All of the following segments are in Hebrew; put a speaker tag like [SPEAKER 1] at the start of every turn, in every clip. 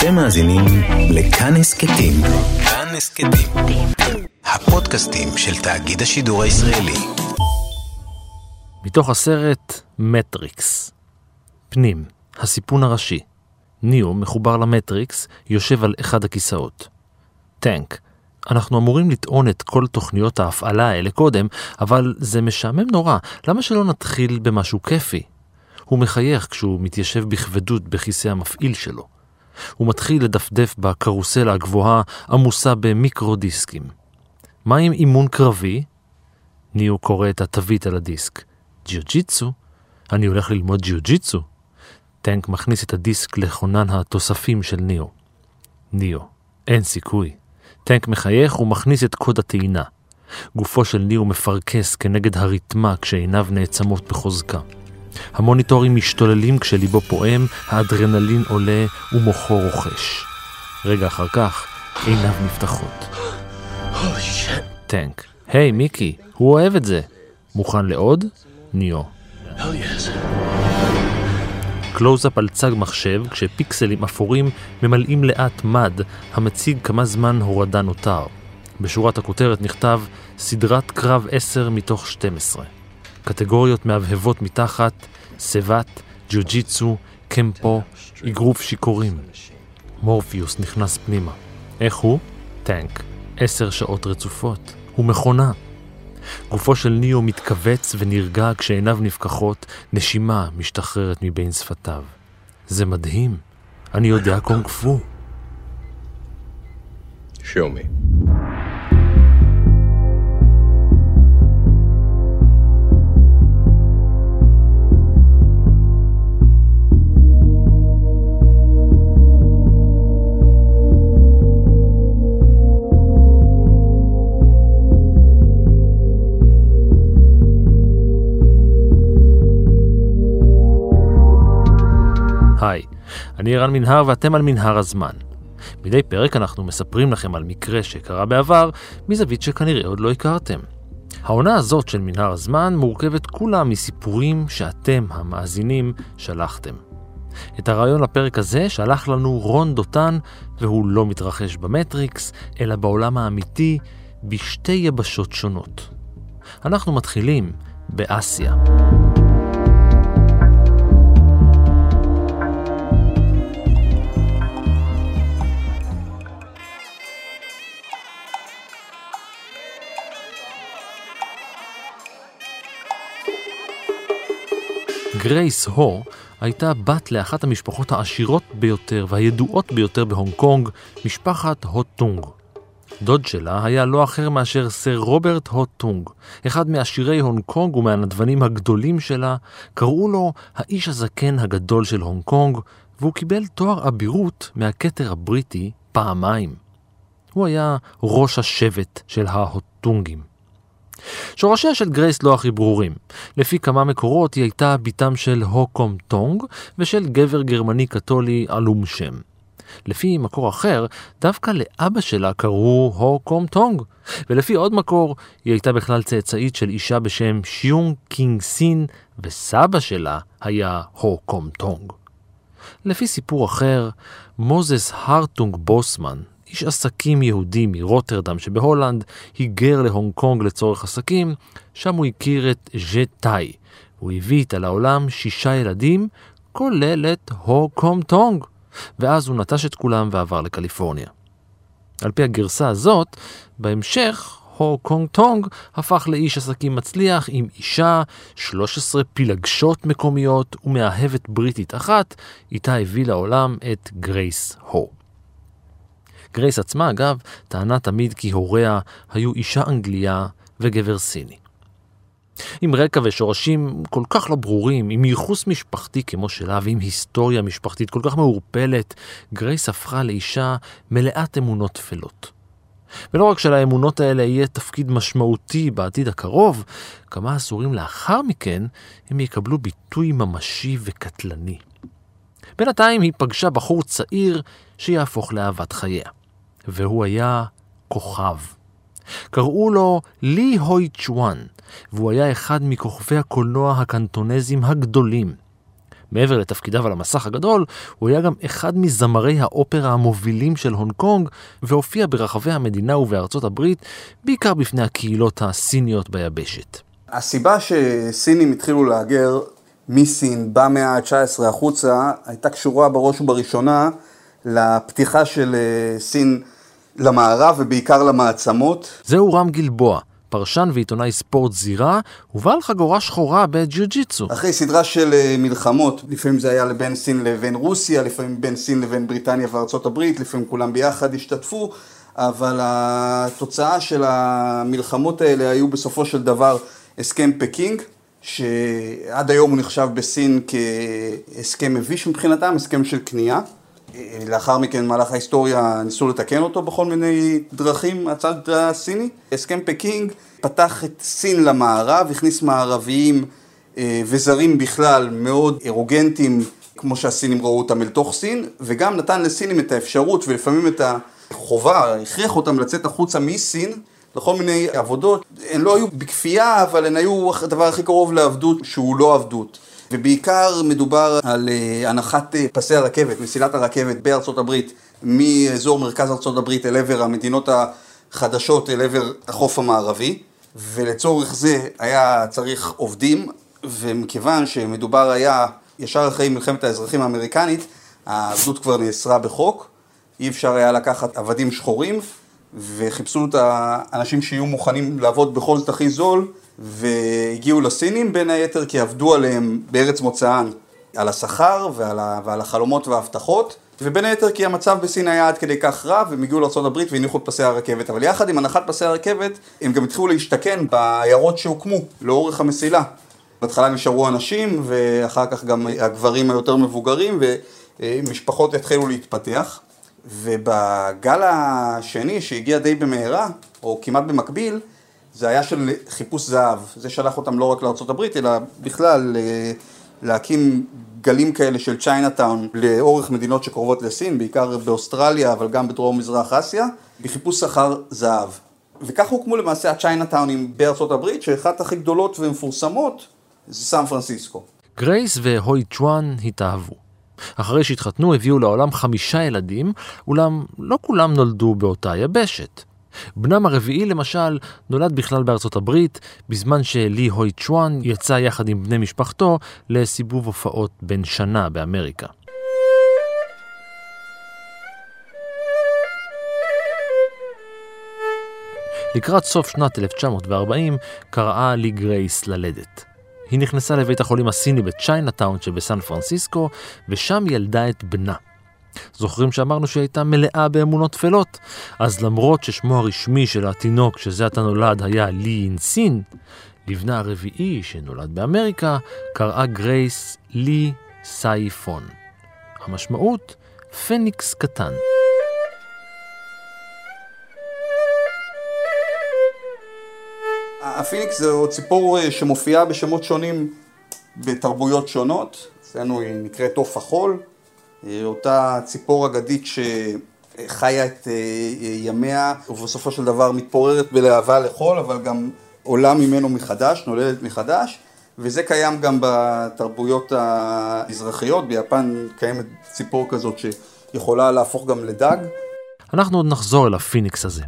[SPEAKER 1] אתם מאזינים לכאן הסכתים. כאן הסכתים. הפודקאסטים של תאגיד השידור הישראלי.
[SPEAKER 2] מתוך הסרט מטריקס. פנים, הסיפון הראשי. ניאו מחובר למטריקס, יושב על אחד הכיסאות. טנק, אנחנו אמורים לטעון את כל תוכניות ההפעלה האלה קודם, אבל זה משעמם נורא, למה שלא נתחיל במשהו כיפי? הוא מחייך כשהוא מתיישב בכבדות בכיסא המפעיל שלו. הוא מתחיל לדפדף בקרוסלה הגבוהה עמוסה במיקרו-דיסקים. מה עם אימון קרבי? ניו קורא את התווית על הדיסק. ג'יוג'יצו? אני הולך ללמוד ג'יוג'יצו. טנק מכניס את הדיסק לכונן התוספים של ניו. ניו, אין סיכוי. טנק מחייך ומכניס את קוד הטעינה. גופו של ניו מפרכס כנגד הריתמה כשעיניו נעצמות בחוזקה. המוניטורים משתוללים כשליבו פועם, האדרנלין עולה ומוחו רוכש. רגע אחר כך, עיניו נפתחות. טנק, היי מיקי, הוא אוהב את זה. מוכן לעוד? ניאו. קלוזאפ על צג מחשב כשפיקסלים אפורים ממלאים לאט מד המציג כמה זמן הורדה נותר. בשורת הכותרת נכתב סדרת קרב 10 מתוך 12. קטגוריות מהבהבות מתחת, סבת, ג'ו-ג'יצו, קמפו, אגרוף שיכורים. מורפיוס נכנס פנימה. איך הוא? טנק. עשר שעות רצופות. הוא מכונה. גופו של ניו מתכווץ ונרגע כשעיניו נפקחות, נשימה משתחררת מבין שפתיו. זה מדהים. אני יודע קונג פו.
[SPEAKER 3] Show me.
[SPEAKER 2] היי, אני ערן מנהר ואתם על מנהר הזמן. מדי פרק אנחנו מספרים לכם על מקרה שקרה בעבר, מזווית שכנראה עוד לא הכרתם. העונה הזאת של מנהר הזמן מורכבת כולה מסיפורים שאתם, המאזינים, שלחתם. את הרעיון לפרק הזה שלח לנו רון דותן, והוא לא מתרחש במטריקס, אלא בעולם האמיתי, בשתי יבשות שונות. אנחנו מתחילים באסיה. גרייס הו הייתה בת לאחת המשפחות העשירות ביותר והידועות ביותר בהונג קונג, משפחת הוטונג. דוד שלה היה לא אחר מאשר סר רוברט הוטונג, אחד מעשירי הונג קונג ומהנדבנים הגדולים שלה, קראו לו האיש הזקן הגדול של הונג קונג, והוא קיבל תואר אבירות מהכתר הבריטי פעמיים. הוא היה ראש השבט של ההוטונגים. שורשיה של גרייס לא הכי ברורים. לפי כמה מקורות היא הייתה בתם של הוקום טונג ושל גבר גרמני קתולי עלום שם. לפי מקור אחר, דווקא לאבא שלה קראו הוקום טונג, ולפי עוד מקור, היא הייתה בכלל צאצאית של אישה בשם שיונג קינג סין, וסבא שלה היה הוקום טונג. לפי סיפור אחר, מוזס הרטונג בוסמן, איש עסקים יהודי מרוטרדם שבהולנד, היגר להונג קונג לצורך עסקים, שם הוא הכיר את ז'ה טאי. הוא הביא איתה לעולם שישה ילדים, כולל את הו קום טונג, ואז הוא נטש את כולם ועבר לקליפורניה. על פי הגרסה הזאת, בהמשך הו קונג טונג הפך לאיש עסקים מצליח עם אישה, 13 פילגשות מקומיות ומאהבת בריטית אחת, איתה הביא לעולם את גרייס הו. גרייס עצמה, אגב, טענה תמיד כי הוריה היו אישה אנגליה וגבר סיני. עם רקע ושורשים כל כך לא ברורים, עם ייחוס משפחתי כמו שלה ועם היסטוריה משפחתית כל כך מעורפלת, גרייס הפכה לאישה מלאת אמונות טפלות. ולא רק שלאמונות האלה יהיה תפקיד משמעותי בעתיד הקרוב, כמה עשורים לאחר מכן הם יקבלו ביטוי ממשי וקטלני. בינתיים היא פגשה בחור צעיר שיהפוך לאהבת חייה. והוא היה כוכב. קראו לו לי הוי צ'ואן, והוא היה אחד מכוכבי הקולנוע הקנטונזים הגדולים. מעבר לתפקידיו על המסך הגדול, הוא היה גם אחד מזמרי האופרה המובילים של הונג קונג, והופיע ברחבי המדינה ובארצות הברית, בעיקר בפני הקהילות הסיניות ביבשת.
[SPEAKER 3] הסיבה שסינים התחילו להגר מסין במאה ה-19 החוצה, הייתה קשורה בראש ובראשונה לפתיחה של אה, סין למערב ובעיקר למעצמות.
[SPEAKER 2] זהו רם גלבוע, פרשן ועיתונאי ספורט זירה, ובעל חגורה שחורה בג'יוג'יצו.
[SPEAKER 3] אחרי סדרה של אה, מלחמות, לפעמים זה היה בין סין לבין רוסיה, לפעמים בין סין לבין בריטניה וארצות הברית, לפעמים כולם ביחד השתתפו, אבל התוצאה של המלחמות האלה היו בסופו של דבר הסכם פקינג, שעד היום הוא נחשב בסין כהסכם מביש מבחינתם, הסכם של כניעה. לאחר מכן, במהלך ההיסטוריה, ניסו לתקן אותו בכל מיני דרכים מהצד הסיני. הסכם פקינג פתח את סין למערב, הכניס מערביים אה, וזרים בכלל מאוד אירוגנטיים, כמו שהסינים ראו אותם אל תוך סין, וגם נתן לסינים את האפשרות ולפעמים את החובה, הכריח אותם לצאת החוצה מסין. לכל מיני עבודות, הן לא היו בכפייה, אבל הן היו הדבר הכי קרוב לעבדות שהוא לא עבדות. ובעיקר מדובר על אה, הנחת אה, פסי הרכבת, מסילת הרכבת בארצות הברית, מאזור מרכז ארצות הברית אל עבר המדינות החדשות, אל עבר החוף המערבי, ולצורך זה היה צריך עובדים, ומכיוון שמדובר היה ישר אחרי מלחמת האזרחים האמריקנית, העבדות כבר נאסרה בחוק, אי אפשר היה לקחת עבדים שחורים, וחיפשו את האנשים שיהיו מוכנים לעבוד בכל זאת הכי זול, והגיעו לסינים בין היתר כי עבדו עליהם בארץ מוצאן, על השכר ועל, ה, ועל החלומות וההבטחות, ובין היתר כי המצב בסין היה עד כדי כך רע, והם הגיעו לארה"ב והניחו את פסי הרכבת. אבל יחד עם הנחת פסי הרכבת, הם גם התחילו להשתכן בעיירות שהוקמו לאורך המסילה. בהתחלה נשארו אנשים, ואחר כך גם הגברים היותר מבוגרים, ומשפחות התחילו להתפתח. ובגל השני, שהגיע די במהרה, או כמעט במקביל, זה היה של חיפוש זהב. זה שלח אותם לא רק לארה"ב, אלא בכלל להקים גלים כאלה של צ'יינאטאון לאורך מדינות שקרובות לסין, בעיקר באוסטרליה, אבל גם בדרום מזרח אסיה, בחיפוש אחר זהב. וכך הוקמו למעשה הצ'יינאטאונים הברית, שאחת הכי גדולות ומפורסמות זה סן פרנסיסקו.
[SPEAKER 2] גרייס והוי צ'ואן התאהבו. אחרי שהתחתנו הביאו לעולם חמישה ילדים, אולם לא כולם נולדו באותה יבשת. בנם הרביעי למשל נולד בכלל בארצות הברית, בזמן שלי הוי צ'ואן יצא יחד עם בני משפחתו לסיבוב הופעות בן שנה באמריקה. לקראת סוף שנת 1940 קראה לי גרייס ללדת. היא נכנסה לבית החולים הסיני בצ'יינאטאון שבסן פרנסיסקו, ושם ילדה את בנה. זוכרים שאמרנו שהיא הייתה מלאה באמונות טפלות? אז למרות ששמו הרשמי של התינוק שזה עתה נולד היה לי אינסין, לבנה הרביעי שנולד באמריקה קראה גרייס לי סייפון. המשמעות, פניקס קטן.
[SPEAKER 3] הפיניקס זו ציפור אה, שמופיעה בשמות שונים בתרבויות שונות, אצלנו היא נקראת עוף החול, אותה ציפור אגדית שחיה את אה, ימיה ובסופו של דבר מתפוררת בלהבה לחול, אבל גם עולה ממנו מחדש, נולדת מחדש, וזה קיים גם בתרבויות האזרחיות, ביפן קיימת ציפור כזאת שיכולה להפוך גם לדג.
[SPEAKER 2] אנחנו עוד נחזור אל הפיניקס הזה.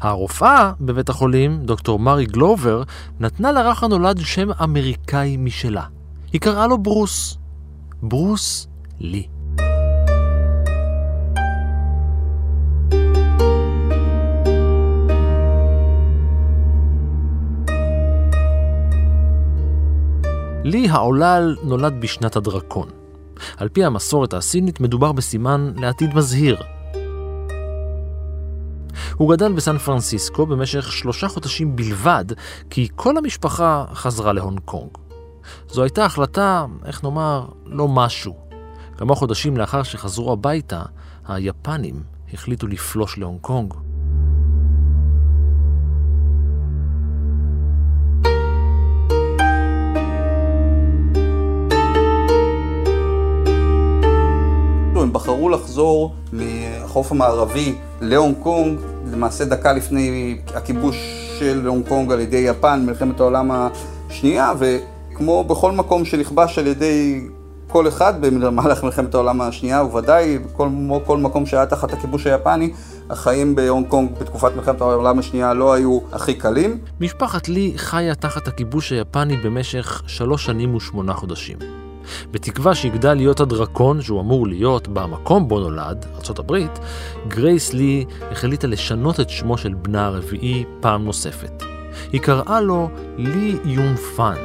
[SPEAKER 2] הרופאה בבית החולים, דוקטור מארי גלובר, נתנה לרך הנולד שם אמריקאי משלה. היא קראה לו ברוס. ברוס לי. לי העולל נולד בשנת הדרקון. על פי המסורת הסינית מדובר בסימן לעתיד מזהיר, הוא גדל בסן פרנסיסקו במשך שלושה חודשים בלבד, כי כל המשפחה חזרה להונג קונג. זו הייתה החלטה, איך נאמר, לא משהו. כמה חודשים לאחר שחזרו הביתה, היפנים החליטו לפלוש להונג קונג.
[SPEAKER 3] הם בחרו לחזור מהחוף המערבי להונג קונג למעשה דקה לפני הכיבוש של הונג קונג על ידי יפן, מלחמת העולם השנייה, וכמו בכל מקום שנכבש על ידי כל אחד במהלך מלחמת העולם השנייה, וודאי כל, כל מקום שהיה תחת הכיבוש היפני, החיים בהונג קונג בתקופת מלחמת העולם השנייה לא היו הכי קלים.
[SPEAKER 2] משפחת לי חיה תחת הכיבוש היפני במשך שלוש שנים ושמונה חודשים. בתקווה שיגדל להיות הדרקון שהוא אמור להיות במקום בו נולד, ארה"ב, גרייס לי החליטה לשנות את שמו של בנה הרביעי פעם נוספת. היא קראה לו לי יון פאן,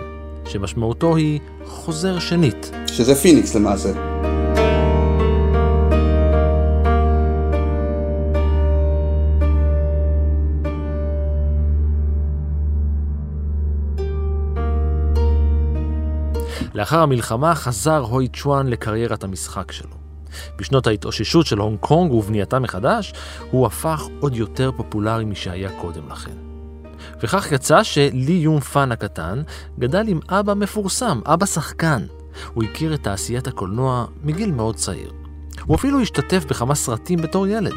[SPEAKER 2] שמשמעותו היא חוזר שנית.
[SPEAKER 3] שזה פיניקס למעשה.
[SPEAKER 2] לאחר המלחמה חזר הוי צ'ואן לקריירת המשחק שלו. בשנות ההתאוששות של הונג קונג ובנייתה מחדש, הוא הפך עוד יותר פופולרי משהיה קודם לכן. וכך יצא שלי יון פאן הקטן גדל עם אבא מפורסם, אבא שחקן. הוא הכיר את תעשיית הקולנוע מגיל מאוד צעיר. הוא אפילו השתתף בכמה סרטים בתור ילד.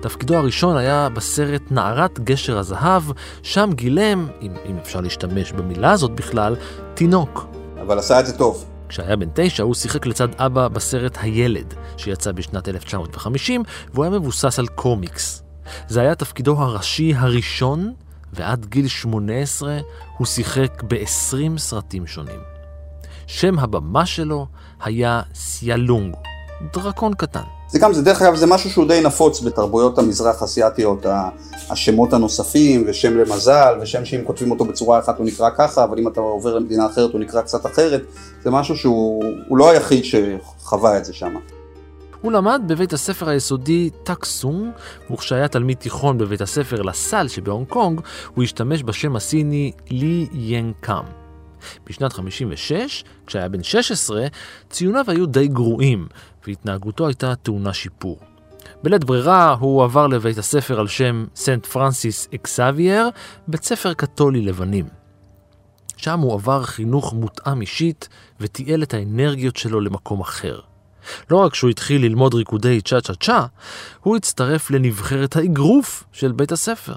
[SPEAKER 2] תפקידו הראשון היה בסרט נערת גשר הזהב, שם גילם, אם, אם אפשר להשתמש במילה הזאת בכלל, תינוק.
[SPEAKER 3] אבל עשה את זה טוב.
[SPEAKER 2] כשהיה בן תשע הוא שיחק לצד אבא בסרט הילד, שיצא בשנת 1950, והוא היה מבוסס על קומיקס. זה היה תפקידו הראשי הראשון, ועד גיל 18 הוא שיחק ב-20 סרטים שונים. שם הבמה שלו היה סיאלונג, דרקון קטן.
[SPEAKER 3] זה גם, זה דרך אגב, זה משהו שהוא די נפוץ בתרבויות המזרח אסיאתיות, השמות הנוספים, ושם למזל, ושם שאם כותבים אותו בצורה אחת הוא נקרא ככה, אבל אם אתה עובר למדינה אחרת הוא נקרא קצת אחרת, זה משהו שהוא לא היחיד שחווה את זה שם.
[SPEAKER 2] הוא למד בבית הספר היסודי טקסונג, וכשהיה תלמיד תיכון בבית הספר לסל שבהונג קונג, הוא השתמש בשם הסיני לי ינג קאם. בשנת 56, כשהיה בן 16, ציוניו היו די גרועים, והתנהגותו הייתה טעונה שיפור. בלית ברירה הוא עבר לבית הספר על שם סנט פרנסיס אקסאבייר, בית ספר קתולי לבנים. שם הוא עבר חינוך מותאם אישית ותיעל את האנרגיות שלו למקום אחר. לא רק שהוא התחיל ללמוד ריקודי צ'ה צ'ה צ'ה, הוא הצטרף לנבחרת האגרוף של בית הספר.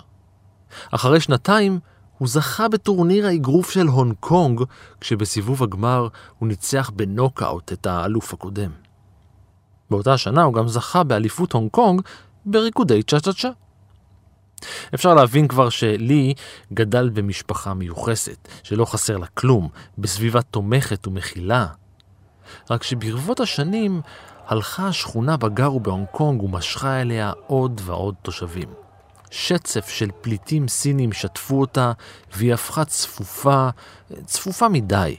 [SPEAKER 2] אחרי שנתיים הוא זכה בטורניר האגרוף של הונג קונג, כשבסיבוב הגמר הוא ניצח בנוקאוט את האלוף הקודם. באותה השנה הוא גם זכה באליפות הונג קונג בריקודי צ'ה צ'ה צ'ה. אפשר להבין כבר שלי גדל במשפחה מיוחסת, שלא חסר לה כלום, בסביבה תומכת ומכילה. רק שברבות השנים הלכה השכונה בה גרו בהונג קונג ומשכה אליה עוד ועוד תושבים. שצף של פליטים סינים שטפו אותה, והיא הפכה צפופה, צפופה מדי.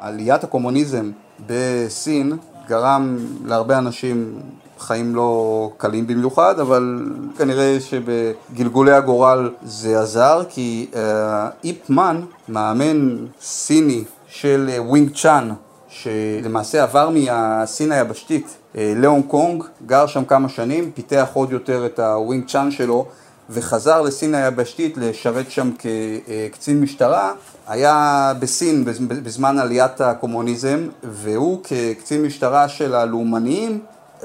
[SPEAKER 3] עליית הקומוניזם בסין גרם להרבה אנשים חיים לא קלים במיוחד, אבל כנראה שבגלגולי הגורל זה עזר, כי אה, איפ מן, מאמן סיני של ווינג צ'אן, שלמעשה עבר מהסין היבשתית אה, להונג קונג, גר שם כמה שנים, פיתח עוד יותר את הווינג צ'אן שלו וחזר לסין היבשתית לשרת שם כקצין משטרה, היה בסין בזמן עליית הקומוניזם והוא כקצין משטרה של הלאומניים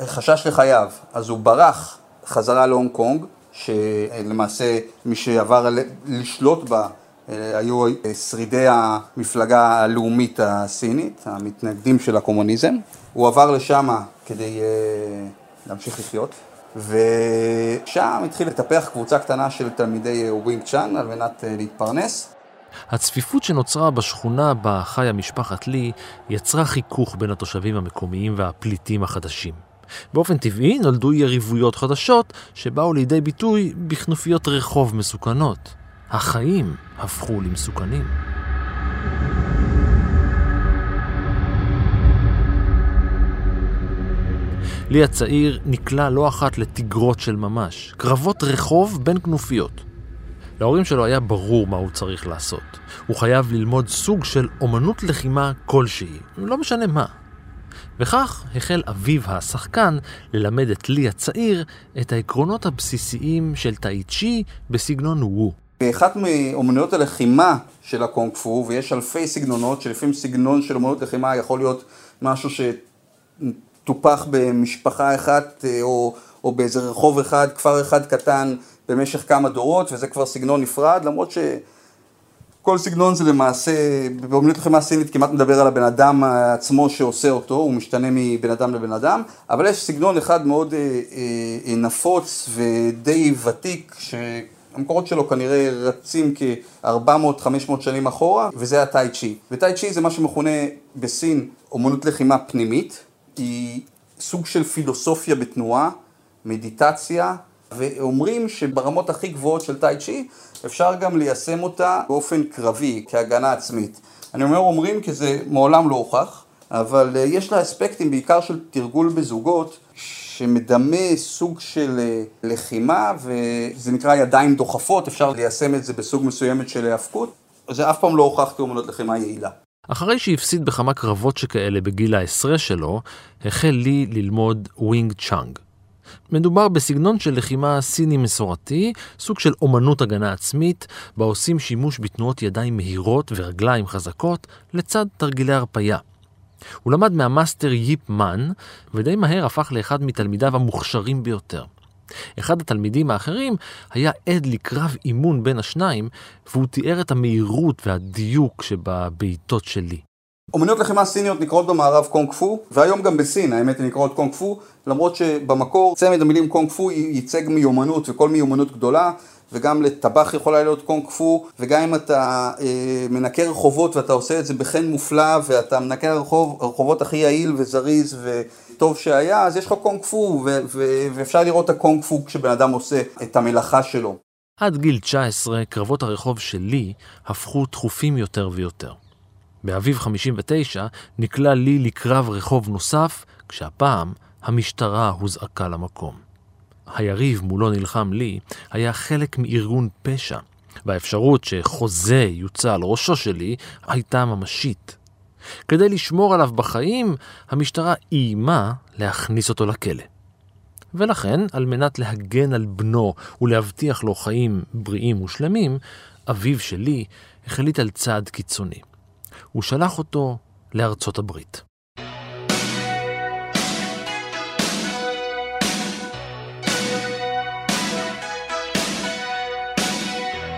[SPEAKER 3] חשש לחייו, אז הוא ברח חזרה להונג קונג, שלמעשה מי שעבר לשלוט בה אה, היו אה, שרידי המפלגה הלאומית הסינית, המתנגדים של הקומוניזם. הוא עבר לשם כדי אה, להמשיך לחיות, ושם התחיל לטפח קבוצה קטנה של תלמידי ווינג צ'אן על מנת להתפרנס.
[SPEAKER 2] הצפיפות שנוצרה בשכונה בה חיה משפחת לי יצרה חיכוך בין התושבים המקומיים והפליטים החדשים. באופן טבעי נולדו יריבויות חדשות שבאו לידי ביטוי בכנופיות רחוב מסוכנות. החיים הפכו למסוכנים. לי הצעיר נקלע לא אחת לתגרות של ממש, קרבות רחוב בין כנופיות. להורים שלו היה ברור מה הוא צריך לעשות. הוא חייב ללמוד סוג של אומנות לחימה כלשהי, לא משנה מה. וכך החל אביו השחקן ללמד את לי הצעיר את העקרונות הבסיסיים של טאי צ'י בסגנון וו.
[SPEAKER 3] באחת מאומנויות הלחימה של הקונג פו, ויש אלפי סגנונות, שלפעמים סגנון של אומנות לחימה יכול להיות משהו שטופח במשפחה אחת אה, או, או באיזה רחוב אחד, כפר אחד קטן במשך כמה דורות, וזה כבר סגנון נפרד, למרות כל סגנון זה למעשה, באומנות לחימה סינית כמעט מדבר על הבן אדם עצמו שעושה אותו, הוא משתנה מבן אדם לבן אדם, אבל יש סגנון אחד מאוד אה, אה, נפוץ ודי ותיק, שהמקורות שלו כנראה רצים כ-400-500 שנים אחורה, וזה הטאי צ'י. וטאי צ'י זה מה שמכונה בסין אומנות לחימה פנימית, היא סוג של פילוסופיה בתנועה, מדיטציה, ואומרים שברמות הכי גבוהות של טאי צ'י אפשר גם ליישם אותה באופן קרבי, כהגנה עצמית. אני אומר אומרים כי זה מעולם לא הוכח, אבל אה, יש לה אספקטים בעיקר של תרגול בזוגות, שמדמה סוג של אה, לחימה, וזה נקרא ידיים דוחפות, אפשר ליישם את זה בסוג מסוימת של היאבקות. זה אף פעם לא הוכח כאומנות לחימה יעילה.
[SPEAKER 2] אחרי שהפסיד בכמה קרבות שכאלה בגיל העשרה שלו, החל לי ללמוד ווינג צ'אנג. מדובר בסגנון של לחימה סיני מסורתי, סוג של אומנות הגנה עצמית, בה עושים שימוש בתנועות ידיים מהירות ורגליים חזקות, לצד תרגילי הרפייה. הוא למד מהמאסטר ייפ מן, ודי מהר הפך לאחד מתלמידיו המוכשרים ביותר. אחד התלמידים האחרים היה עד לקרב אימון בין השניים, והוא תיאר את המהירות והדיוק שבבעיטות של לי.
[SPEAKER 3] אומנויות לחימה סיניות נקראות במערב קונג פו, והיום גם בסין האמת הן נקראות קונג פו, למרות שבמקור צמד המילים קונג פו ייצג מיומנות וכל מיומנות גדולה, וגם לטבח יכולה להיות קונג פו, וגם אם אתה אה, מנקה רחובות ואתה עושה את זה בחן מופלא, ואתה מנקה רחוב, רחובות הכי יעיל וזריז וטוב שהיה, אז יש לך קונג פו, ו- ו- ואפשר לראות את הקונג פו כשבן אדם עושה את המלאכה שלו.
[SPEAKER 2] עד גיל 19, קרבות הרחוב שלי הפכו תכופים יותר ויותר. באביב 59 נקלע לי לקרב רחוב נוסף, כשהפעם המשטרה הוזעקה למקום. היריב מולו נלחם לי היה חלק מארגון פשע, והאפשרות שחוזה יוצא על ראשו שלי הייתה ממשית. כדי לשמור עליו בחיים, המשטרה איימה להכניס אותו לכלא. ולכן, על מנת להגן על בנו ולהבטיח לו חיים בריאים ושלמים, אביו שלי החליט על צעד קיצוני. הוא שלח אותו לארצות הברית.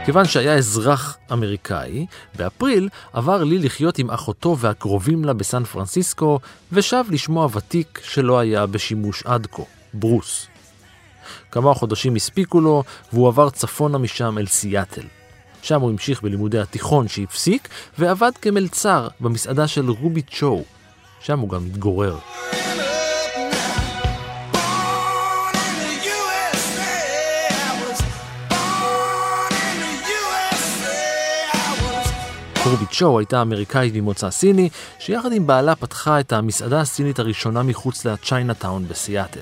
[SPEAKER 2] כיוון שהיה אזרח אמריקאי, באפריל עבר לי לחיות עם אחותו והקרובים לה בסן פרנסיסקו, ושב לשמוע ותיק שלא היה בשימוש עד כה, ברוס. כמה חודשים הספיקו לו, והוא עבר צפונה משם אל סיאטל. שם הוא המשיך בלימודי התיכון שהפסיק, ועבד כמלצר במסעדה של רובי צ'ו. שם הוא גם התגורר. רובי צ'ו הייתה אמריקאית ממוצא סיני, שיחד עם בעלה פתחה את המסעדה הסינית הראשונה מחוץ לצ'יינאטאון בסיאטל.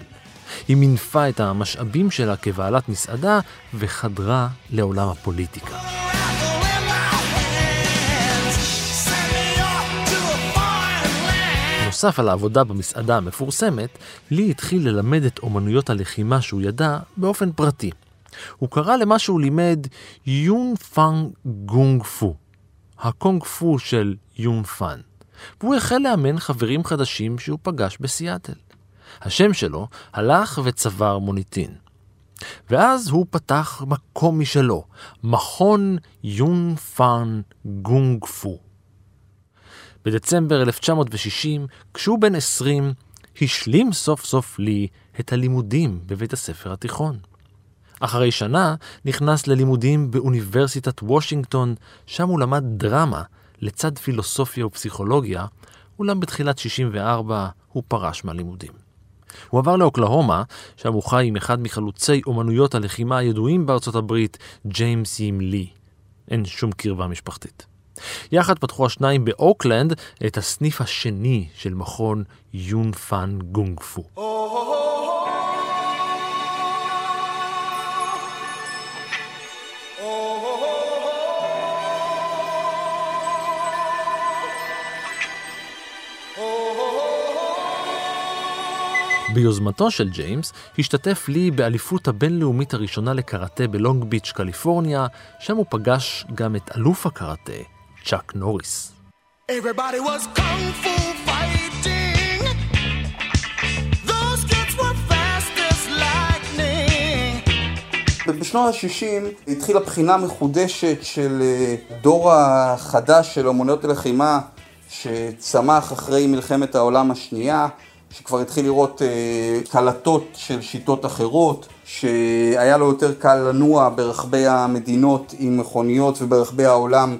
[SPEAKER 2] היא מינפה את המשאבים שלה כבעלת מסעדה וחדרה לעולם הפוליטיקה. נוסף על העבודה במסעדה המפורסמת, לי התחיל ללמד את אומנויות הלחימה שהוא ידע באופן פרטי. הוא קרא למה שהוא לימד יון פאנג גונג פו, הקונג פו של יון פאן, והוא החל לאמן חברים חדשים שהוא פגש בסיאטל. השם שלו הלך וצבר מוניטין. ואז הוא פתח מקום משלו, מכון יון פאן גונג פו. בדצמבר 1960, כשהוא בן 20, השלים סוף סוף לי את הלימודים בבית הספר התיכון. אחרי שנה נכנס ללימודים באוניברסיטת וושינגטון, שם הוא למד דרמה לצד פילוסופיה ופסיכולוגיה, אולם בתחילת 64 הוא פרש מהלימודים. הוא עבר לאוקלהומה, שם הוא חי עם אחד מחלוצי אומנויות הלחימה הידועים בארצות הברית, ג'יימס ים לי. אין שום קרבה משפחתית. יחד פתחו השניים באוקלנד את הסניף השני של מכון יון פאן גונג פו. ביוזמתו של ג'יימס השתתף לי באליפות הבינלאומית הראשונה לקראטה בלונג ביץ', קליפורניה, שם הוא פגש גם את אלוף הקראטה, צ'אק נוריס.
[SPEAKER 3] ובשנות ה-60 התחילה בחינה מחודשת של אה, דור החדש של אמנויות הלחימה שצמח אחרי מלחמת העולם השנייה, שכבר התחיל לראות אה, קלטות של שיטות אחרות, שהיה לו יותר קל לנוע ברחבי המדינות עם מכוניות וברחבי העולם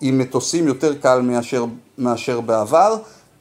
[SPEAKER 3] עם מטוסים יותר קל מאשר, מאשר בעבר,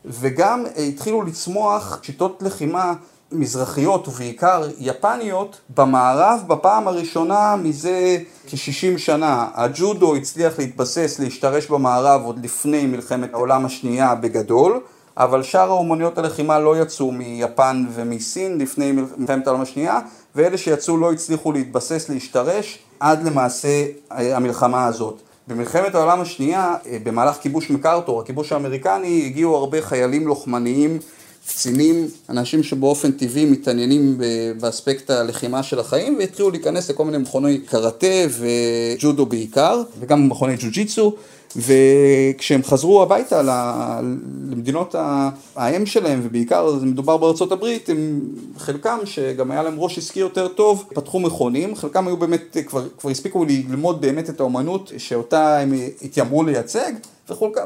[SPEAKER 3] וגם אה, התחילו לצמוח שיטות לחימה מזרחיות ובעיקר יפניות במערב בפעם הראשונה מזה כ-60 שנה. הג'ודו הצליח להתבסס, להשתרש במערב עוד לפני מלחמת העולם השנייה בגדול, אבל שאר האומנויות הלחימה לא יצאו מיפן ומסין לפני מלחמת העולם השנייה, ואלה שיצאו לא הצליחו להתבסס, להשתרש, עד למעשה אה, המלחמה הזאת. במלחמת העולם השנייה, אה, במהלך כיבוש מקארתור, הכיבוש האמריקני, הגיעו הרבה חיילים לוחמניים קצינים, אנשים שבאופן טבעי מתעניינים באספקט הלחימה של החיים והתחילו להיכנס לכל מיני מכוני קראטה וג'ודו בעיקר וגם מכוני ג'ו-ג'יצו וכשהם חזרו הביתה למדינות האם שלהם ובעיקר זה מדובר בארצות הברית הם חלקם שגם היה להם ראש עסקי יותר טוב פתחו מכונים. חלקם היו באמת כבר, כבר הספיקו ללמוד באמת את האומנות שאותה הם התיימרו לייצג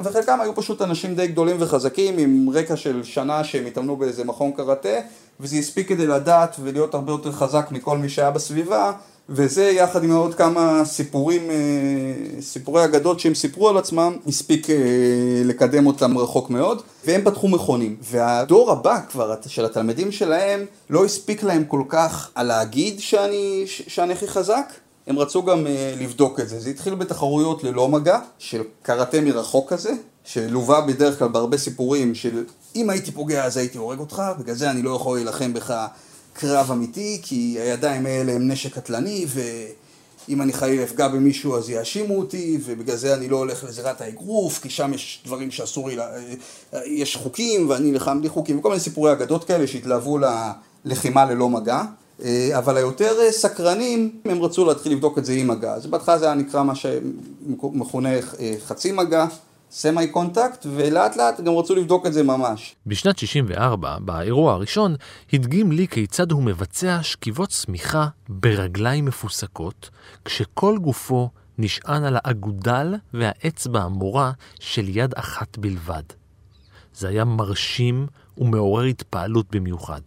[SPEAKER 3] וחלקם היו פשוט אנשים די גדולים וחזקים עם רקע של שנה שהם התאמנו באיזה מכון קראטה וזה הספיק כדי לדעת ולהיות הרבה יותר חזק מכל מי שהיה בסביבה וזה יחד עם עוד כמה סיפורים, אה, סיפורי אגדות שהם סיפרו על עצמם, הספיק אה, לקדם אותם רחוק מאוד, והם פתחו מכונים. והדור הבא כבר של התלמידים שלהם לא הספיק להם כל כך על להגיד שאני, שאני הכי חזק, הם רצו גם uh, לבדוק את זה. זה התחיל בתחרויות ללא מגע, של קראטה מרחוק כזה, שלווה בדרך כלל בהרבה סיפורים של אם הייתי פוגע אז הייתי הורג אותך, בגלל זה אני לא יכול להילחם בך קרב אמיתי, כי הידיים האלה הם נשק קטלני, ואם אני חלילה אפגע במישהו אז יאשימו אותי, ובגלל זה אני לא הולך לזירת האגרוף, כי שם יש דברים שאסור לי, אה, יש חוקים, ואני נלחם בלי חוקים, וכל מיני סיפורי אגדות כאלה שהתלהבו ללחימה ללא מגע. אה, אבל היותר אה, סקרנים, הם רצו להתחיל לבדוק את זה עם מגע. אז בהתחלה זה היה נקרא מה שמכונה חצי מגע, semi contact, ולאט לאט גם רצו לבדוק את זה ממש.
[SPEAKER 2] בשנת 64, באירוע הראשון, הדגים לי כיצד הוא מבצע שכיבות סמיכה ברגליים מפוסקות, כשכל גופו נשען על האגודל והאצבע המורה של יד אחת בלבד. זה היה מרשים ומעורר התפעלות במיוחד.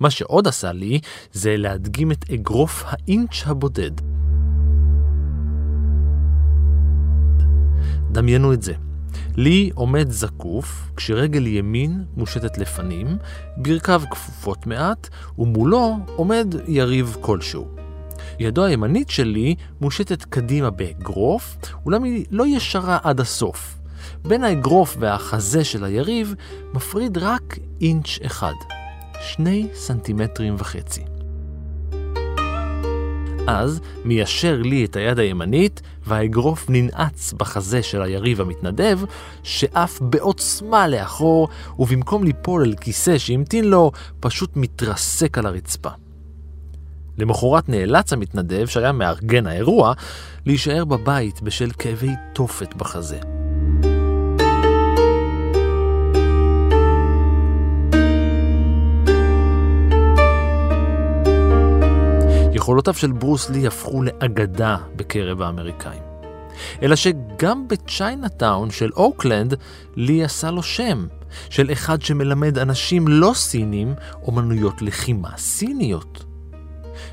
[SPEAKER 2] מה שעוד עשה לי זה להדגים את אגרוף האינץ' הבודד. דמיינו את זה. לי עומד זקוף, כשרגל ימין מושטת לפנים, ברכיו כפופות מעט, ומולו עומד יריב כלשהו. ידו הימנית שלי מושטת קדימה באגרוף, אולם היא לא ישרה עד הסוף. בין האגרוף והחזה של היריב מפריד רק אינץ' אחד. שני סנטימטרים וחצי. אז מיישר לי את היד הימנית, והאגרוף ננעץ בחזה של היריב המתנדב, שעף בעוצמה לאחור, ובמקום ליפול אל כיסא שהמתין לו, פשוט מתרסק על הרצפה. למחרת נאלץ המתנדב, שהיה מארגן האירוע, להישאר בבית בשל כאבי תופת בחזה. יכולותיו של ברוס לי הפכו לאגדה בקרב האמריקאים. אלא שגם בצ'יינאטאון של אוקלנד, לי עשה לו שם, של אחד שמלמד אנשים לא סינים אומנויות לחימה סיניות.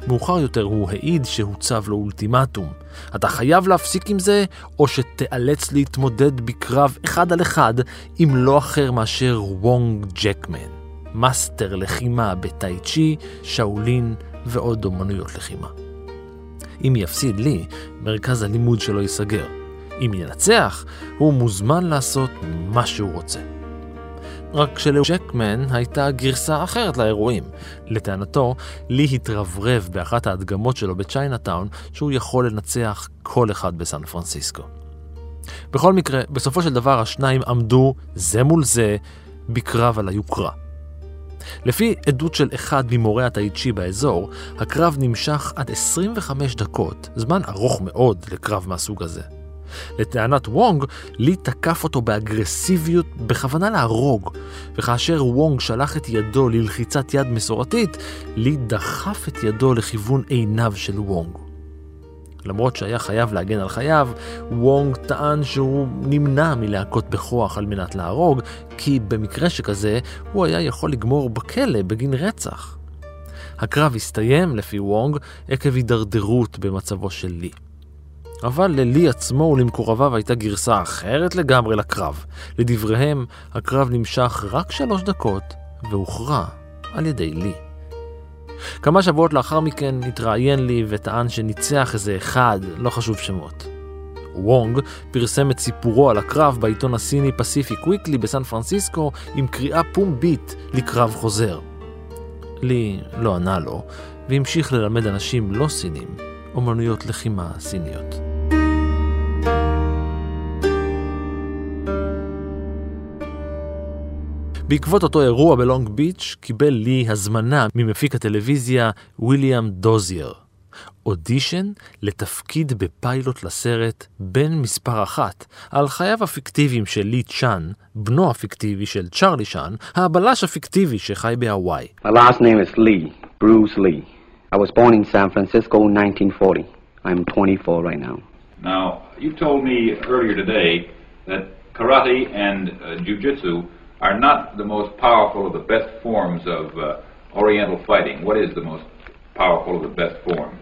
[SPEAKER 2] מאוחר יותר הוא העיד שהוצב לו אולטימטום. אתה חייב להפסיק עם זה, או שתיאלץ להתמודד בקרב אחד על אחד עם לא אחר מאשר וונג ג'קמן, מאסטר לחימה בטאי צ'י, שאולין ועוד אומנויות לחימה. אם יפסיד לי, מרכז הלימוד שלו ייסגר. אם ינצח, הוא מוזמן לעשות מה שהוא רוצה. רק שלג'קמן הייתה גרסה אחרת לאירועים. לטענתו, לי התרברב באחת ההדגמות שלו בצ'יינאטאון שהוא יכול לנצח כל אחד בסן פרנסיסקו. בכל מקרה, בסופו של דבר השניים עמדו זה מול זה בקרב על היוקרה. לפי עדות של אחד ממורי הטאיצ'י באזור, הקרב נמשך עד 25 דקות, זמן ארוך מאוד לקרב מהסוג הזה. לטענת וונג, לי תקף אותו באגרסיביות בכוונה להרוג, וכאשר וונג שלח את ידו ללחיצת יד מסורתית, לי דחף את ידו לכיוון עיניו של וונג. למרות שהיה חייב להגן על חייו, וונג טען שהוא נמנע מלהכות בכוח על מנת להרוג, כי במקרה שכזה הוא היה יכול לגמור בכלא בגין רצח. הקרב הסתיים, לפי וונג, עקב הידרדרות במצבו של לי. אבל ללי עצמו ולמקורביו הייתה גרסה אחרת לגמרי לקרב. לדבריהם, הקרב נמשך רק שלוש דקות והוכרע על ידי לי. כמה שבועות לאחר מכן התראיין לי וטען שניצח איזה אחד, לא חשוב שמות. וונג פרסם את סיפורו על הקרב בעיתון הסיני פסיפיק וויקלי בסן פרנסיסקו עם קריאה פומבית לקרב חוזר. לי לא ענה לו, והמשיך ללמד אנשים לא סינים אומנויות לחימה סיניות. בעקבות אותו אירוע בלונג ביץ' קיבל לי הזמנה ממפיק הטלוויזיה ויליאם דוזייר. אודישן לתפקיד בפיילוט לסרט בן מספר אחת על חייו הפיקטיביים של לי צ'אן, בנו הפיקטיבי של צ'רלי צ'אן, הבלש הפיקטיבי שחי בהוואי.
[SPEAKER 4] My last name is Lee, Bruce Lee. I was born in San Francisco in 1940. I'm 24 right now.
[SPEAKER 5] Now, you told me earlier today that karate and uh, jujitsu are not the most powerful of the best forms of uh, Oriental fighting. What is the most powerful of the best form?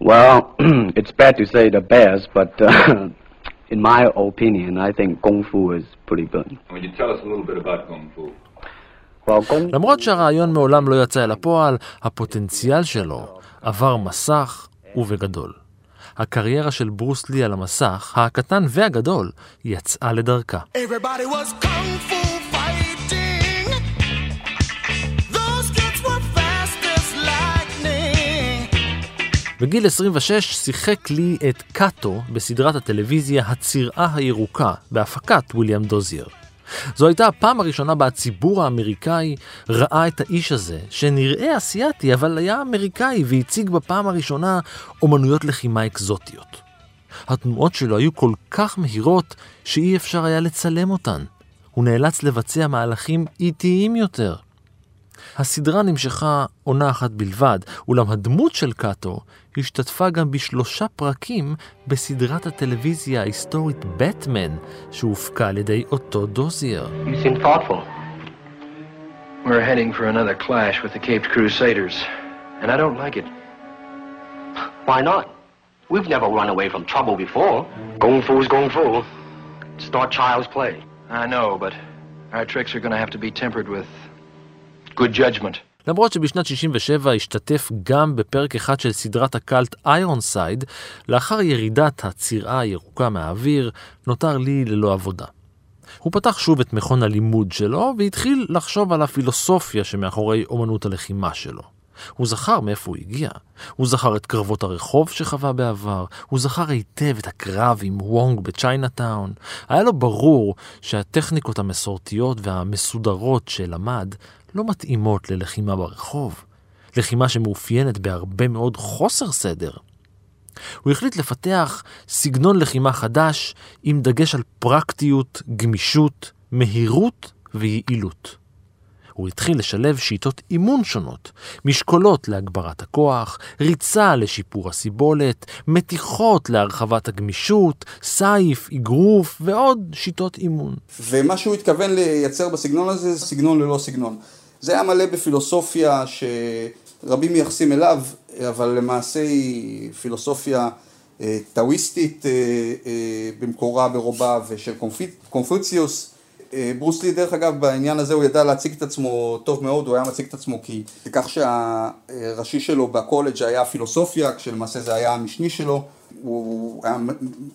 [SPEAKER 4] Well, it's bad to say the best, but uh, in my opinion, I think Kung Fu is pretty good.
[SPEAKER 5] Would you tell us a little bit about Kung Fu?
[SPEAKER 2] למרות שהרעיון מעולם לא יצא אל הפועל, הפוטנציאל שלו עבר מסך ובגדול. הקריירה של ברוס לי על המסך, הקטן והגדול, יצאה לדרכה.
[SPEAKER 6] Everybody was kung fu
[SPEAKER 2] בגיל 26 שיחק לי את קאטו בסדרת הטלוויזיה "הצירה הירוקה" בהפקת ויליאם דוזייר. זו הייתה הפעם הראשונה בה הציבור האמריקאי ראה את האיש הזה, שנראה אסיאתי אבל היה אמריקאי והציג בפעם הראשונה אומנויות לחימה אקזוטיות. התנועות שלו היו כל כך מהירות שאי אפשר היה לצלם אותן. הוא נאלץ לבצע מהלכים איטיים יותר. הסדרה נמשכה עונה אחת בלבד, אולם הדמות של קאטו השתתפה גם בשלושה פרקים בסדרת הטלוויזיה ההיסטורית בטמן, שהופקה על ידי אותו דוזייר.
[SPEAKER 4] You seem thoughtful.
[SPEAKER 7] We're heading for another clash with the Caped Crusaders, and I don't like it.
[SPEAKER 4] Why not? We've never run away from trouble before. Kung Fu's Kung Fu. It's not child's play.
[SPEAKER 7] I know, but our tricks are going to have to be tempered with good judgment.
[SPEAKER 2] למרות שבשנת 67 השתתף גם בפרק אחד של סדרת הקאלט איירון סייד, לאחר ירידת הצירה הירוקה מהאוויר, נותר לי ללא עבודה. הוא פתח שוב את מכון הלימוד שלו והתחיל לחשוב על הפילוסופיה שמאחורי אומנות הלחימה שלו. הוא זכר מאיפה הוא הגיע, הוא זכר את קרבות הרחוב שחווה בעבר, הוא זכר היטב את הקרב עם וונג בצ'יינאטאון. היה לו ברור שהטכניקות המסורתיות והמסודרות שלמד לא מתאימות ללחימה ברחוב, לחימה שמאופיינת בהרבה מאוד חוסר סדר. הוא החליט לפתח סגנון לחימה חדש עם דגש על פרקטיות, גמישות, מהירות ויעילות. הוא התחיל לשלב שיטות אימון שונות, משקולות להגברת הכוח, ריצה לשיפור הסיבולת, מתיחות להרחבת הגמישות, סייף, אגרוף ועוד שיטות אימון.
[SPEAKER 3] ומה שהוא התכוון לייצר בסגנון הזה זה סגנון ללא סגנון. זה היה מלא בפילוסופיה שרבים מייחסים אליו, אבל למעשה היא פילוסופיה אה, טאוויסטית אה, אה, במקורה ברובה ושל קונפוציוס. ברוס לי דרך אגב בעניין הזה הוא ידע להציג את עצמו טוב מאוד, הוא היה מציג את עצמו כי כך שהראשי שלו בקולג' היה פילוסופיה, כשלמעשה זה היה המשני שלו, הוא היה,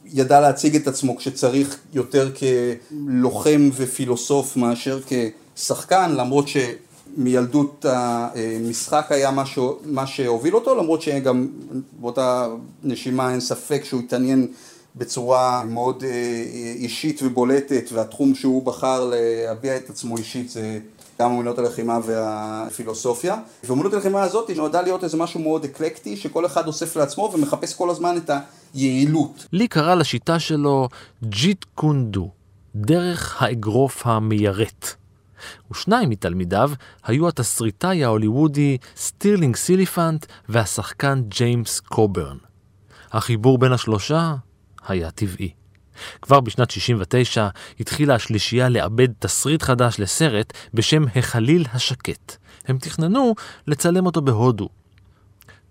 [SPEAKER 3] ידע להציג את עצמו כשצריך יותר כלוחם ופילוסוף מאשר כשחקן, למרות שמילדות המשחק היה מה, ש... מה שהוביל אותו, למרות שגם באותה נשימה אין ספק שהוא התעניין בצורה מאוד אישית ובולטת, והתחום שהוא בחר להביע את עצמו אישית זה גם אמנות הלחימה והפילוסופיה. ואמנות הלחימה הזאת נועדה להיות איזה משהו מאוד אקלקטי, שכל אחד אוסף לעצמו ומחפש כל הזמן את היעילות.
[SPEAKER 2] לי קרא לשיטה שלו ג'יט קונדו, דרך האגרוף המיירט. ושניים מתלמידיו היו התסריטאי ההוליוודי סטירלינג סיליפנט והשחקן ג'יימס קוברן. החיבור בין השלושה היה טבעי. כבר בשנת 69 התחילה השלישייה לעבד תסריט חדש לסרט בשם החליל השקט. הם תכננו לצלם אותו בהודו.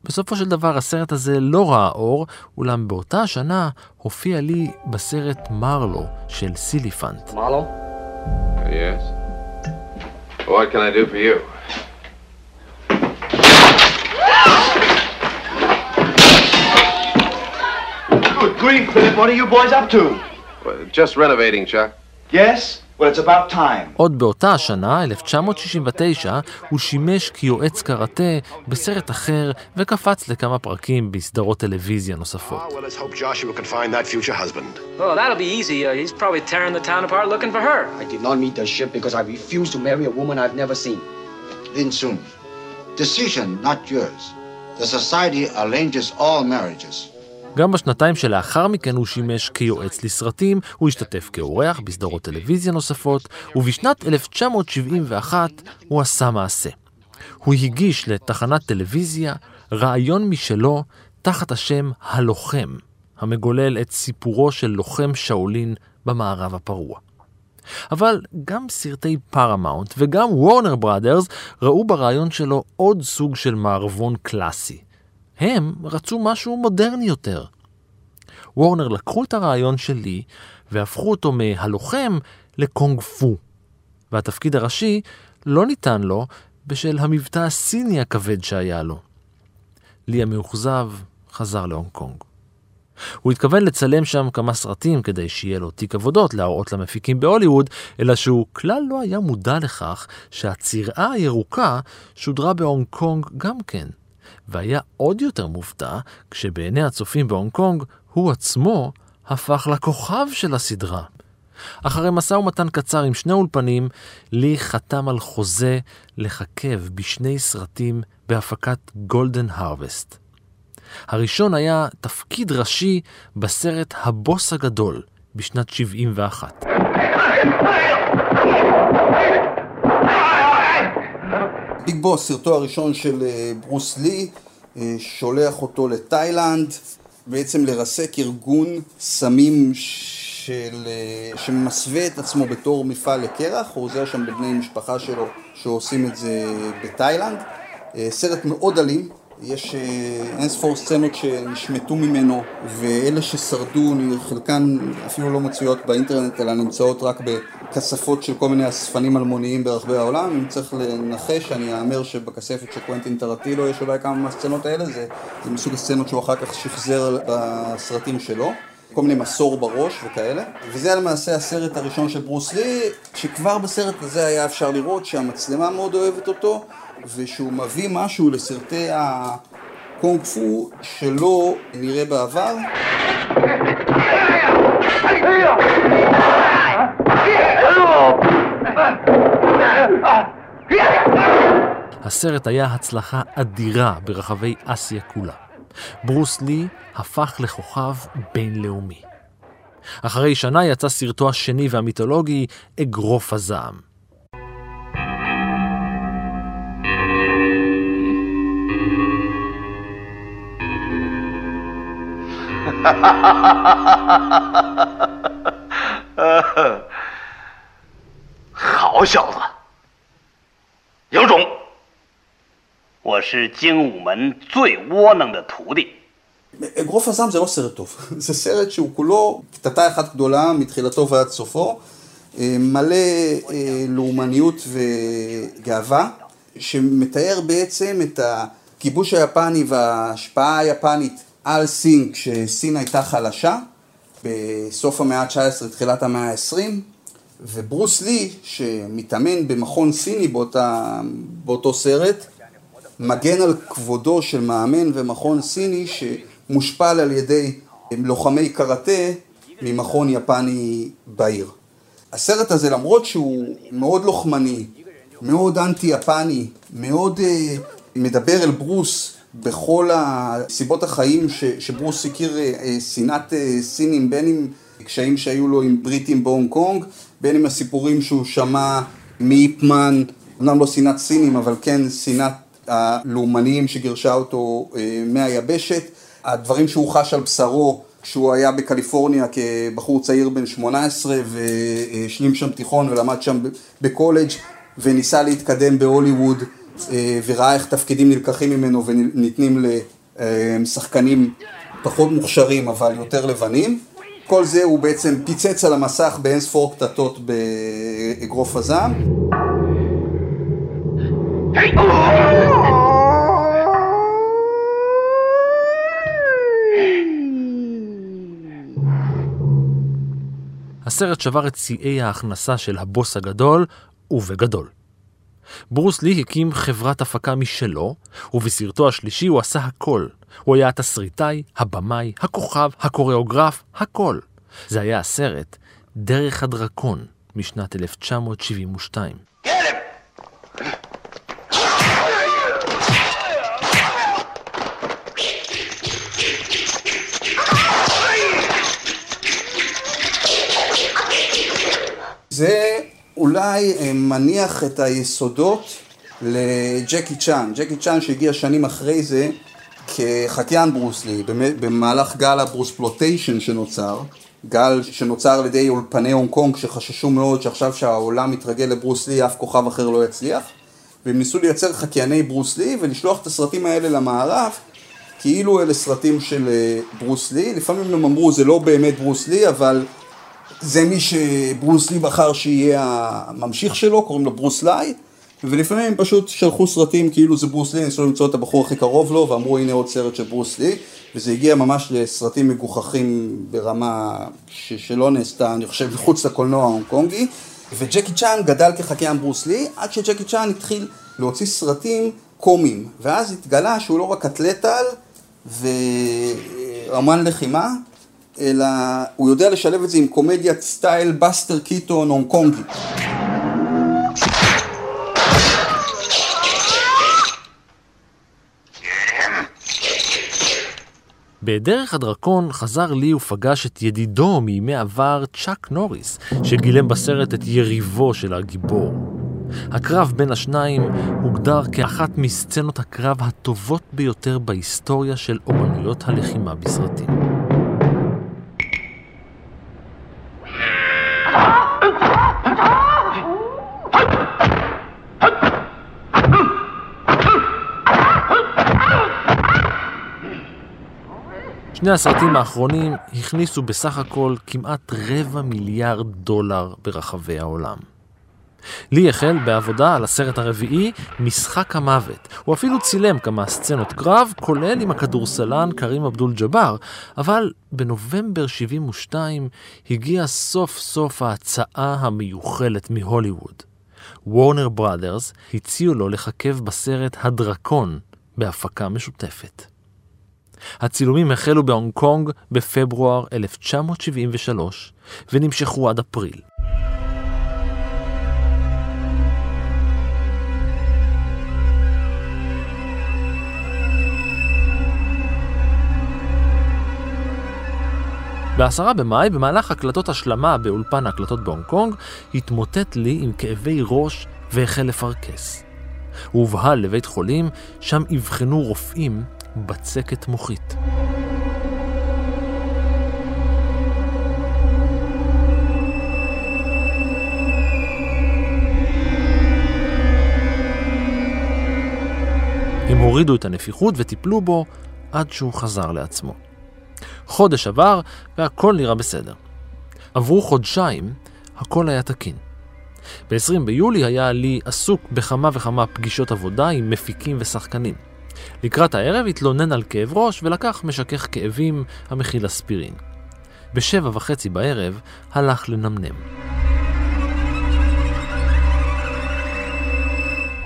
[SPEAKER 2] בסופו של דבר הסרט הזה לא ראה אור, אולם באותה השנה הופיע לי בסרט מרלו של סיליפנט.
[SPEAKER 7] Marlowe?
[SPEAKER 8] Yes. What can I do for you?
[SPEAKER 9] Good grief, Philip, what are you boys up to?
[SPEAKER 8] Well, just renovating, Chuck.
[SPEAKER 9] Yes? Well, it's about time.
[SPEAKER 2] עוד באותה השנה, 1969, הוא שימש כיועץ קראטה בסרט אחר וקפץ לכמה פרקים בסדרות טלוויזיה נוספות.
[SPEAKER 10] well, let's hope Joshua can find that future husband.
[SPEAKER 11] Oh, that'll be easy. Uh, he's probably tearing the town apart looking for her.
[SPEAKER 12] I did not meet the ship because I refused to marry a woman I've never seen.
[SPEAKER 13] Then soon. Decision, not yours. The society arranges all marriages.
[SPEAKER 2] גם בשנתיים שלאחר מכן הוא שימש כיועץ לסרטים, הוא השתתף כאורח בסדרות טלוויזיה נוספות, ובשנת 1971 הוא עשה מעשה. הוא הגיש לתחנת טלוויזיה רעיון משלו תחת השם הלוחם, המגולל את סיפורו של לוחם שאולין במערב הפרוע. אבל גם סרטי פארמאונט וגם וורנר בראדרס ראו ברעיון שלו עוד סוג של מערבון קלאסי. הם רצו משהו מודרני יותר. וורנר לקחו את הרעיון שלי והפכו אותו מהלוחם לקונג פו. והתפקיד הראשי לא ניתן לו בשל המבטא הסיני הכבד שהיה לו. לי המאוכזב חזר להונג קונג. הוא התכוון לצלם שם כמה סרטים כדי שיהיה לו תיק עבודות להראות למפיקים בהוליווד, אלא שהוא כלל לא היה מודע לכך שהצרעה הירוקה שודרה בהונג קונג גם כן. והיה עוד יותר מופתע שבעיני הצופים בהונג קונג הוא עצמו הפך לכוכב של הסדרה. אחרי משא ומתן קצר עם שני אולפנים, לי חתם על חוזה לככב בשני סרטים בהפקת גולדן הרווסט. הראשון היה תפקיד ראשי בסרט הבוס הגדול בשנת 71.
[SPEAKER 3] ביג בוס, סרטו הראשון של אה, ברוס לי, אה, שולח אותו לתאילנד, בעצם לרסק ארגון סמים של, אה, שמסווה את עצמו בתור מפעל לקרח, הוא עוזר שם לבני משפחה שלו שעושים את זה בתאילנד. סרט מאוד אלים, יש אין ספור סצנות שנשמטו ממנו, ואלה ששרדו, חלקן אפילו לא מצויות באינטרנט, אלא נמצאות רק בכספות של כל מיני אספנים אלמוניים ברחבי העולם. אם צריך לנחש, אני אאמר שבכספת של קוונטין טרטילו יש אולי כמה מהסצנות האלה, זה, זה מסוג הסצנות שהוא אחר כך שחזר בסרטים שלו. כל מיני מסור בראש וכאלה. וזה למעשה הסרט הראשון של ברוס לי, שכבר בסרט הזה היה אפשר לראות שהמצלמה מאוד אוהבת אותו, ושהוא מביא משהו לסרטי הקונג פו שלא נראה בעבר.
[SPEAKER 2] הסרט היה הצלחה אדירה ברחבי אסיה כולה. ברוס לי הפך לכוכב בינלאומי. אחרי שנה יצא סרטו השני והמיתולוגי, אגרוף הזעם.
[SPEAKER 9] 好小子，有种！我是精武门最窝囊的徒弟。
[SPEAKER 3] אגרוף הזעם זה לא סרט טוב, זה סרט שהוא כולו קטטה אחת גדולה מתחילתו ועד סופו, אה, מלא אה, לאומניות וגאווה, שמתאר בעצם את הכיבוש היפני וההשפעה היפנית על סין כשסין הייתה חלשה, בסוף המאה ה-19, תחילת המאה ה-20, וברוס לי, שמתאמן במכון סיני באותה, באותו סרט, מגן על כבודו של מאמן ומכון סיני שמושפל על ידי לוחמי קראטה ממכון יפני בעיר. הסרט הזה למרות שהוא מאוד לוחמני, מאוד אנטי יפני, מאוד uh, מדבר אל ברוס בכל הסיבות החיים ש, שברוס הכיר uh, שנאת uh, סינים בין אם קשיים שהיו לו עם בריטים בהונג קונג, בין אם הסיפורים שהוא שמע מאיפמן, אמנם לא שנאת סינים אבל כן שנאת הלאומניים שגירשה אותו אה, מהיבשת. הדברים שהוא חש על בשרו כשהוא היה בקליפורניה כבחור צעיר בן 18 והשלים שם תיכון ולמד שם בקולג' וניסה להתקדם בהוליווד אה, וראה איך תפקידים נלקחים ממנו וניתנים לשחקנים פחות מוכשרים אבל יותר לבנים. כל זה הוא בעצם פיצץ על המסך באין ספור קטטות באגרוף הזעם.
[SPEAKER 2] הסרט שבר את שיאי ההכנסה של הבוס הגדול, ובגדול. ברוס לי הקים חברת הפקה משלו, ובסרטו השלישי הוא עשה הכל. הוא היה התסריטאי, הבמאי, הכוכב, הקוריאוגרף, הכל. זה היה הסרט דרך הדרקון משנת 1972.
[SPEAKER 3] זה אולי אה, מניח את היסודות לג'קי צ'אן. ג'קי צ'אן שהגיע שנים אחרי זה כחקיין ברוסלי, במהלך גל הברוספלוטיישן שנוצר, גל שנוצר על ידי אולפני הונג קונג שחששו מאוד שעכשיו שהעולם מתרגל לברוסלי אף כוכב אחר לא יצליח והם ניסו לייצר חקייני ברוסלי ולשלוח את הסרטים האלה למערב כאילו אלה סרטים של אה, ברוסלי, לפעמים הם אמרו זה לא באמת ברוסלי אבל זה מי שברוס לי בחר שיהיה הממשיך שלו, קוראים לו ברוס לי, ולפעמים פשוט שלחו סרטים כאילו זה ברוס לי, ניסו למצוא את הבחור הכי קרוב לו, ואמרו הנה עוד סרט של ברוס לי, וזה הגיע ממש לסרטים מגוחכים ברמה ש- שלא נעשתה, אני חושב, מחוץ לקולנוע ההונג קונגי, וג'קי צ'אן גדל כחקיין ברוס לי, עד שג'קי צ'אן התחיל להוציא סרטים קומיים, ואז התגלה שהוא לא רק אתלטל ואמן לחימה, אלא הוא יודע לשלב את זה עם קומדיית סטייל בסטר קיטון הונג קונגי.
[SPEAKER 2] בדרך הדרקון חזר לי ופגש את ידידו מימי עבר צ'אק נוריס, שגילם בסרט את יריבו של הגיבור. הקרב בין השניים הוגדר כאחת מסצנות הקרב הטובות ביותר בהיסטוריה של אומנויות הלחימה בסרטים. שני הסרטים האחרונים הכניסו בסך הכל כמעט רבע מיליארד דולר ברחבי העולם. לי החל בעבודה על הסרט הרביעי, משחק המוות. הוא אפילו צילם כמה סצנות קרב, כולל עם הכדורסלן קרים אבדול ג'אבר, אבל בנובמבר 72 הגיעה סוף סוף ההצעה המיוחלת מהוליווד. וורנר בראדרס הציעו לו לככב בסרט הדרקון בהפקה משותפת. הצילומים החלו בהונג קונג בפברואר 1973 ונמשכו עד אפריל. בעשרה במאי, במהלך הקלטות השלמה באולפן ההקלטות בהונג קונג, התמוטט לי עם כאבי ראש והחל לפרכס. הוא הובהל לבית חולים, שם אבחנו רופאים בצקת מוחית. הם הורידו את הנפיחות וטיפלו בו עד שהוא חזר לעצמו. חודש עבר והכל נראה בסדר. עברו חודשיים, הכל היה תקין. ב-20 ביולי היה לי עסוק בכמה וכמה פגישות עבודה עם מפיקים ושחקנים. לקראת הערב התלונן על כאב ראש ולקח משכך כאבים המכיל אספירין. בשבע וחצי בערב הלך לנמנם.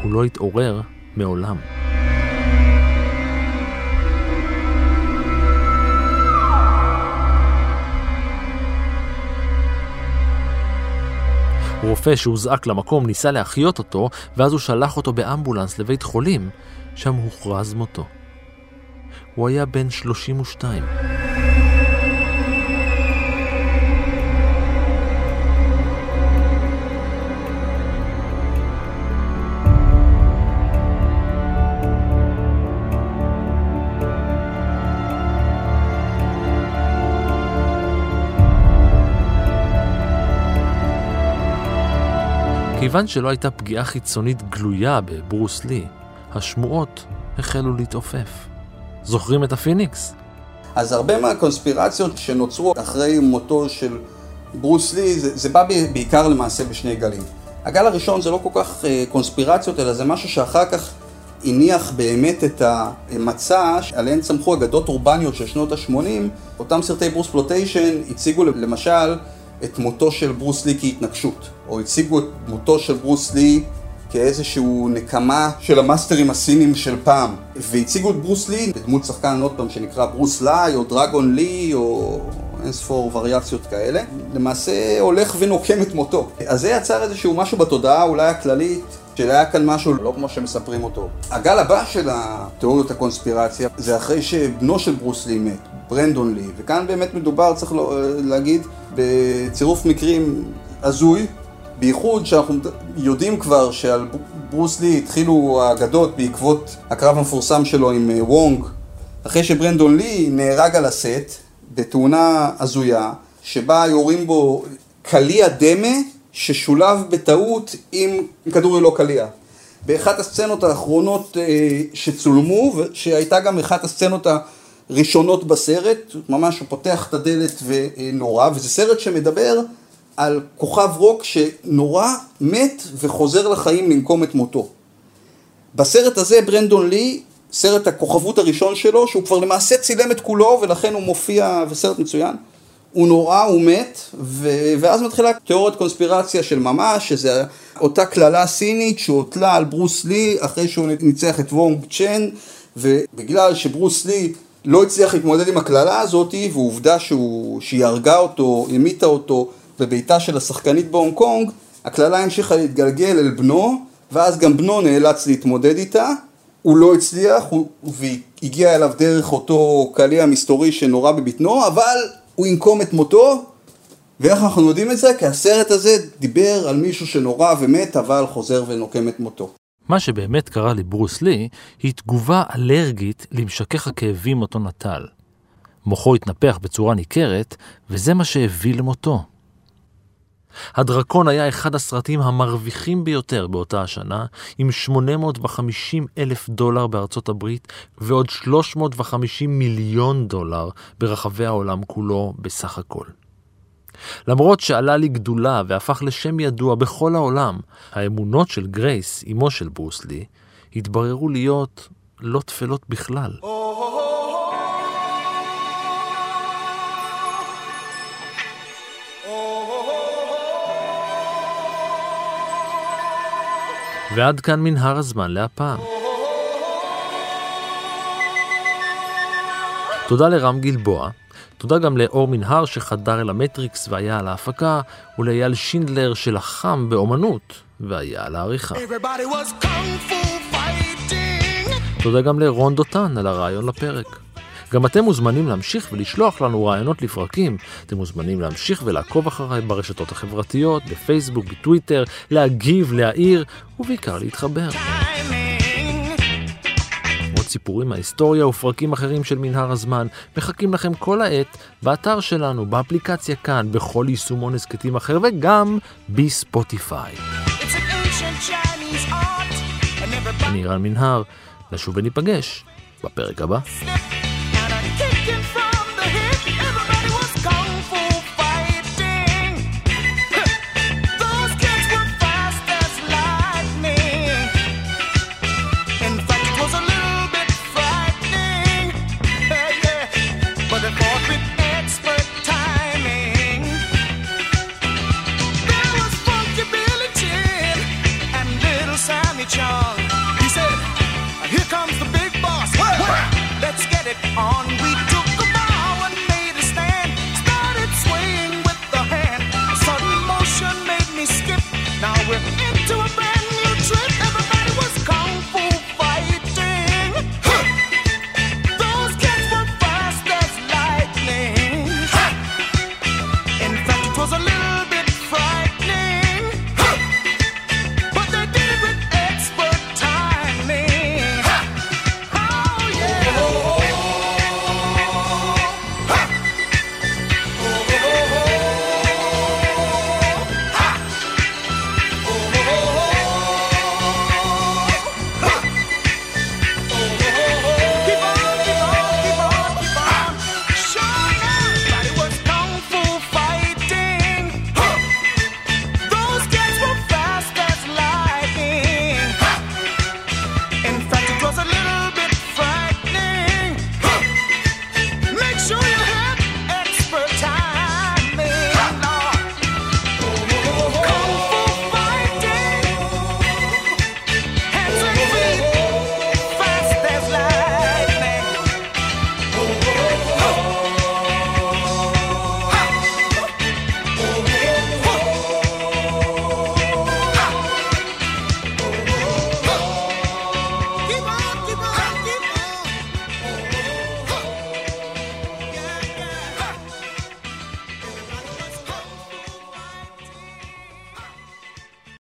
[SPEAKER 2] הוא לא התעורר מעולם. רופא שהוזעק למקום ניסה להחיות אותו, ואז הוא שלח אותו באמבולנס לבית חולים, שם הוכרז מותו. הוא היה בן 32. כיוון שלא הייתה פגיעה חיצונית גלויה בברוס לי, השמועות החלו להתעופף. זוכרים את הפיניקס?
[SPEAKER 3] אז הרבה מהקונספירציות שנוצרו אחרי מותו של ברוס לי, זה, זה בא בעיקר למעשה בשני גלים. הגל הראשון זה לא כל כך אה, קונספירציות, אלא זה משהו שאחר כך הניח באמת את המצע עליהן צמחו אגדות אורבניות של שנות ה-80. אותם סרטי Bruceploitation הציגו למשל את מותו של ברוס לי כהתנגשות, או הציגו את מותו של ברוס לי כאיזשהו נקמה של המאסטרים הסינים של פעם. והציגו את ברוס לי בדמות שחקן עוד פעם שנקרא ברוס לי, או דרגון לי, או אין ספור וריאציות כאלה. למעשה הולך ונוקם את מותו. אז זה יצר איזשהו משהו בתודעה אולי הכללית. שהיה כאן משהו לא כמו שמספרים אותו. הגל הבא של התיאוריות הקונספירציה זה אחרי שבנו של ברוס לי מת, ברנדון לי, וכאן באמת מדובר, צריך להגיד, בצירוף מקרים הזוי, בייחוד שאנחנו יודעים כבר שעל ברוס לי התחילו האגדות בעקבות הקרב המפורסם שלו עם אה, וונג, אחרי שברנדון לי נהרג על הסט בתאונה הזויה, שבה יורים בו קליע דמה ששולב בטעות עם כדור ללא קליע. באחת הסצנות האחרונות אה, שצולמו, שהייתה גם אחת הסצנות הראשונות בסרט, ממש הוא פותח את הדלת ונורא, וזה סרט שמדבר על כוכב רוק שנורא מת וחוזר לחיים לנקום את מותו. בסרט הזה ברנדון לי, סרט הכוכבות הראשון שלו, שהוא כבר למעשה צילם את כולו ולכן הוא מופיע, וסרט מצוין, הוא נורא, הוא מת, ו... ואז מתחילה תיאוריית קונספירציה של ממש, שזה אותה קללה סינית שהוטלה על ברוס לי אחרי שהוא ניצח את וונג צ'ן, ובגלל שברוס לי לא הצליח להתמודד עם הקללה הזאת, ועובדה שהוא... שהיא הרגה אותו, המיתה אותו בביתה של השחקנית בהונג קונג, הקללה המשיכה להתגלגל אל בנו, ואז גם בנו נאלץ להתמודד איתה. הוא לא הצליח, הוא... והגיע אליו דרך אותו קליע מסתורי שנורה בבטנו, אבל הוא ינקום את מותו, ואיך אנחנו יודעים את זה? כי הסרט הזה דיבר על מישהו שנורא ומת, אבל חוזר ונוקם את מותו.
[SPEAKER 2] מה שבאמת קרה לברוס לי, היא תגובה אלרגית למשכך הכאבים אותו נטל. מוחו התנפח בצורה ניכרת, וזה מה שהביא למותו. הדרקון היה אחד הסרטים המרוויחים ביותר באותה השנה, עם 850 אלף דולר בארצות הברית ועוד 350 מיליון דולר ברחבי העולם כולו בסך הכל. למרות שעלה לגדולה והפך לשם ידוע בכל העולם, האמונות של גרייס, אמו של ברוסלי, התבררו להיות לא טפלות בכלל. ועד כאן מנהר הזמן להפעם. תודה לרם גלבוע, תודה גם לאור מנהר שחדר אל המטריקס והיה על ההפקה, ולאייל שינדלר שלחם באומנות והיה על העריכה. תודה גם לרון דותן על הרעיון לפרק. גם אתם מוזמנים להמשיך ולשלוח לנו רעיונות לפרקים. אתם מוזמנים להמשיך ולעקוב אחריי ברשתות החברתיות, בפייסבוק, בטוויטר, להגיב, להעיר, ובעיקר להתחבר. עוד סיפורים מההיסטוריה ופרקים אחרים של מנהר הזמן מחכים לכם כל העת באתר שלנו, באפליקציה כאן, בכל יישומון הסכתים אחר וגם בספוטיפיי. אני רן מנהר, נשוב וניפגש בפרק הבא.